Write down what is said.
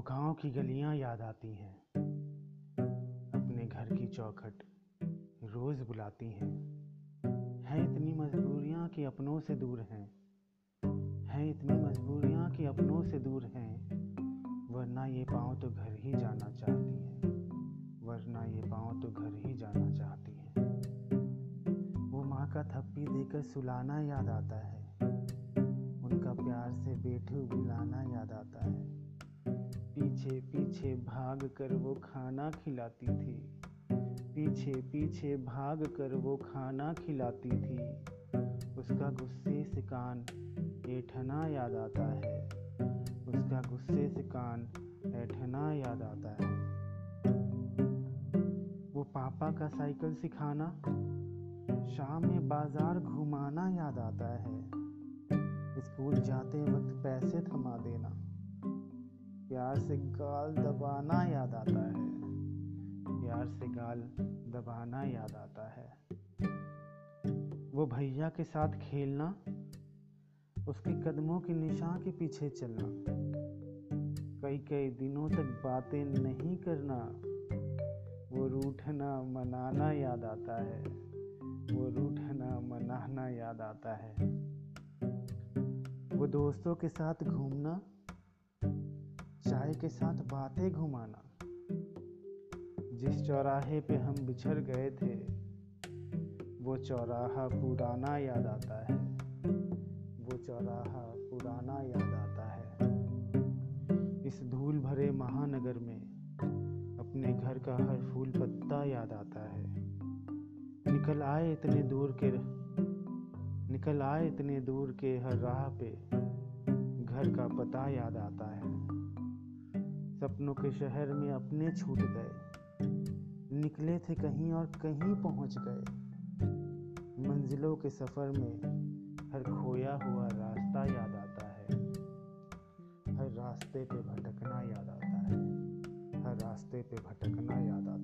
गाँव की गलियाँ याद आती हैं। अपने घर की चौखट रोज बुलाती हैं। हैं इतनी मजबूरियाँ कि अपनों से दूर हैं। हैं इतनी मजबूरियाँ कि अपनों से दूर हैं। वरना ये पाँव तो घर ही जाना चाहती हैं। वरना ये पाँव तो घर ही जाना चाहती हैं। वो माँ का थप्पी देकर सुलाना याद आता है। उनका प्यार से बैठू बुलाना याद आता है। पीछे पीछे भाग कर वो खाना खिलाती थी। पीछे पीछे भाग कर वो खाना खिलाती थी। उसका गुस्से से कान ऐठना याद आता है। उसका गुस्से से कान ऐठना याद आता है। वो पापा का साइकिल सिखाना, शाम में बाज़ार घुमाना याद आता है। स्कूल जाते वक्त पैसे थमा देना। प्यार से गाल दबाना याद आता है। प्यार से गाल दबाना याद आता है। वो भैया के साथ खेलना, उसके कदमों के निशान के पीछे चलना कई कई दिनों तक बातें नहीं करना, वो रूठना मनाना याद आता है। वो रूठना मनाना याद आता है। वो दोस्तों के साथ घूमना चाय के साथ बातें घुमाना। जिस चौराहे पे हम बिछड़ गए थे, वो चौराहा पुराना याद आता है। वो चौराहा पुराना याद आता है। इस धूल भरे महानगर में अपने घर का हर फूल पत्ता याद आता है। निकल आए इतने दूर के, निकल आए इतने दूर के हर राह पे घर का पता याद आता है। सपनों के शहर में अपने छूट गए। निकले थे कहीं और कहीं पहुँच गए। मंजिलों के सफ़र में हर खोया हुआ रास्ता याद आता है। हर रास्ते पे भटकना याद आता है। हर रास्ते पे भटकना याद आता है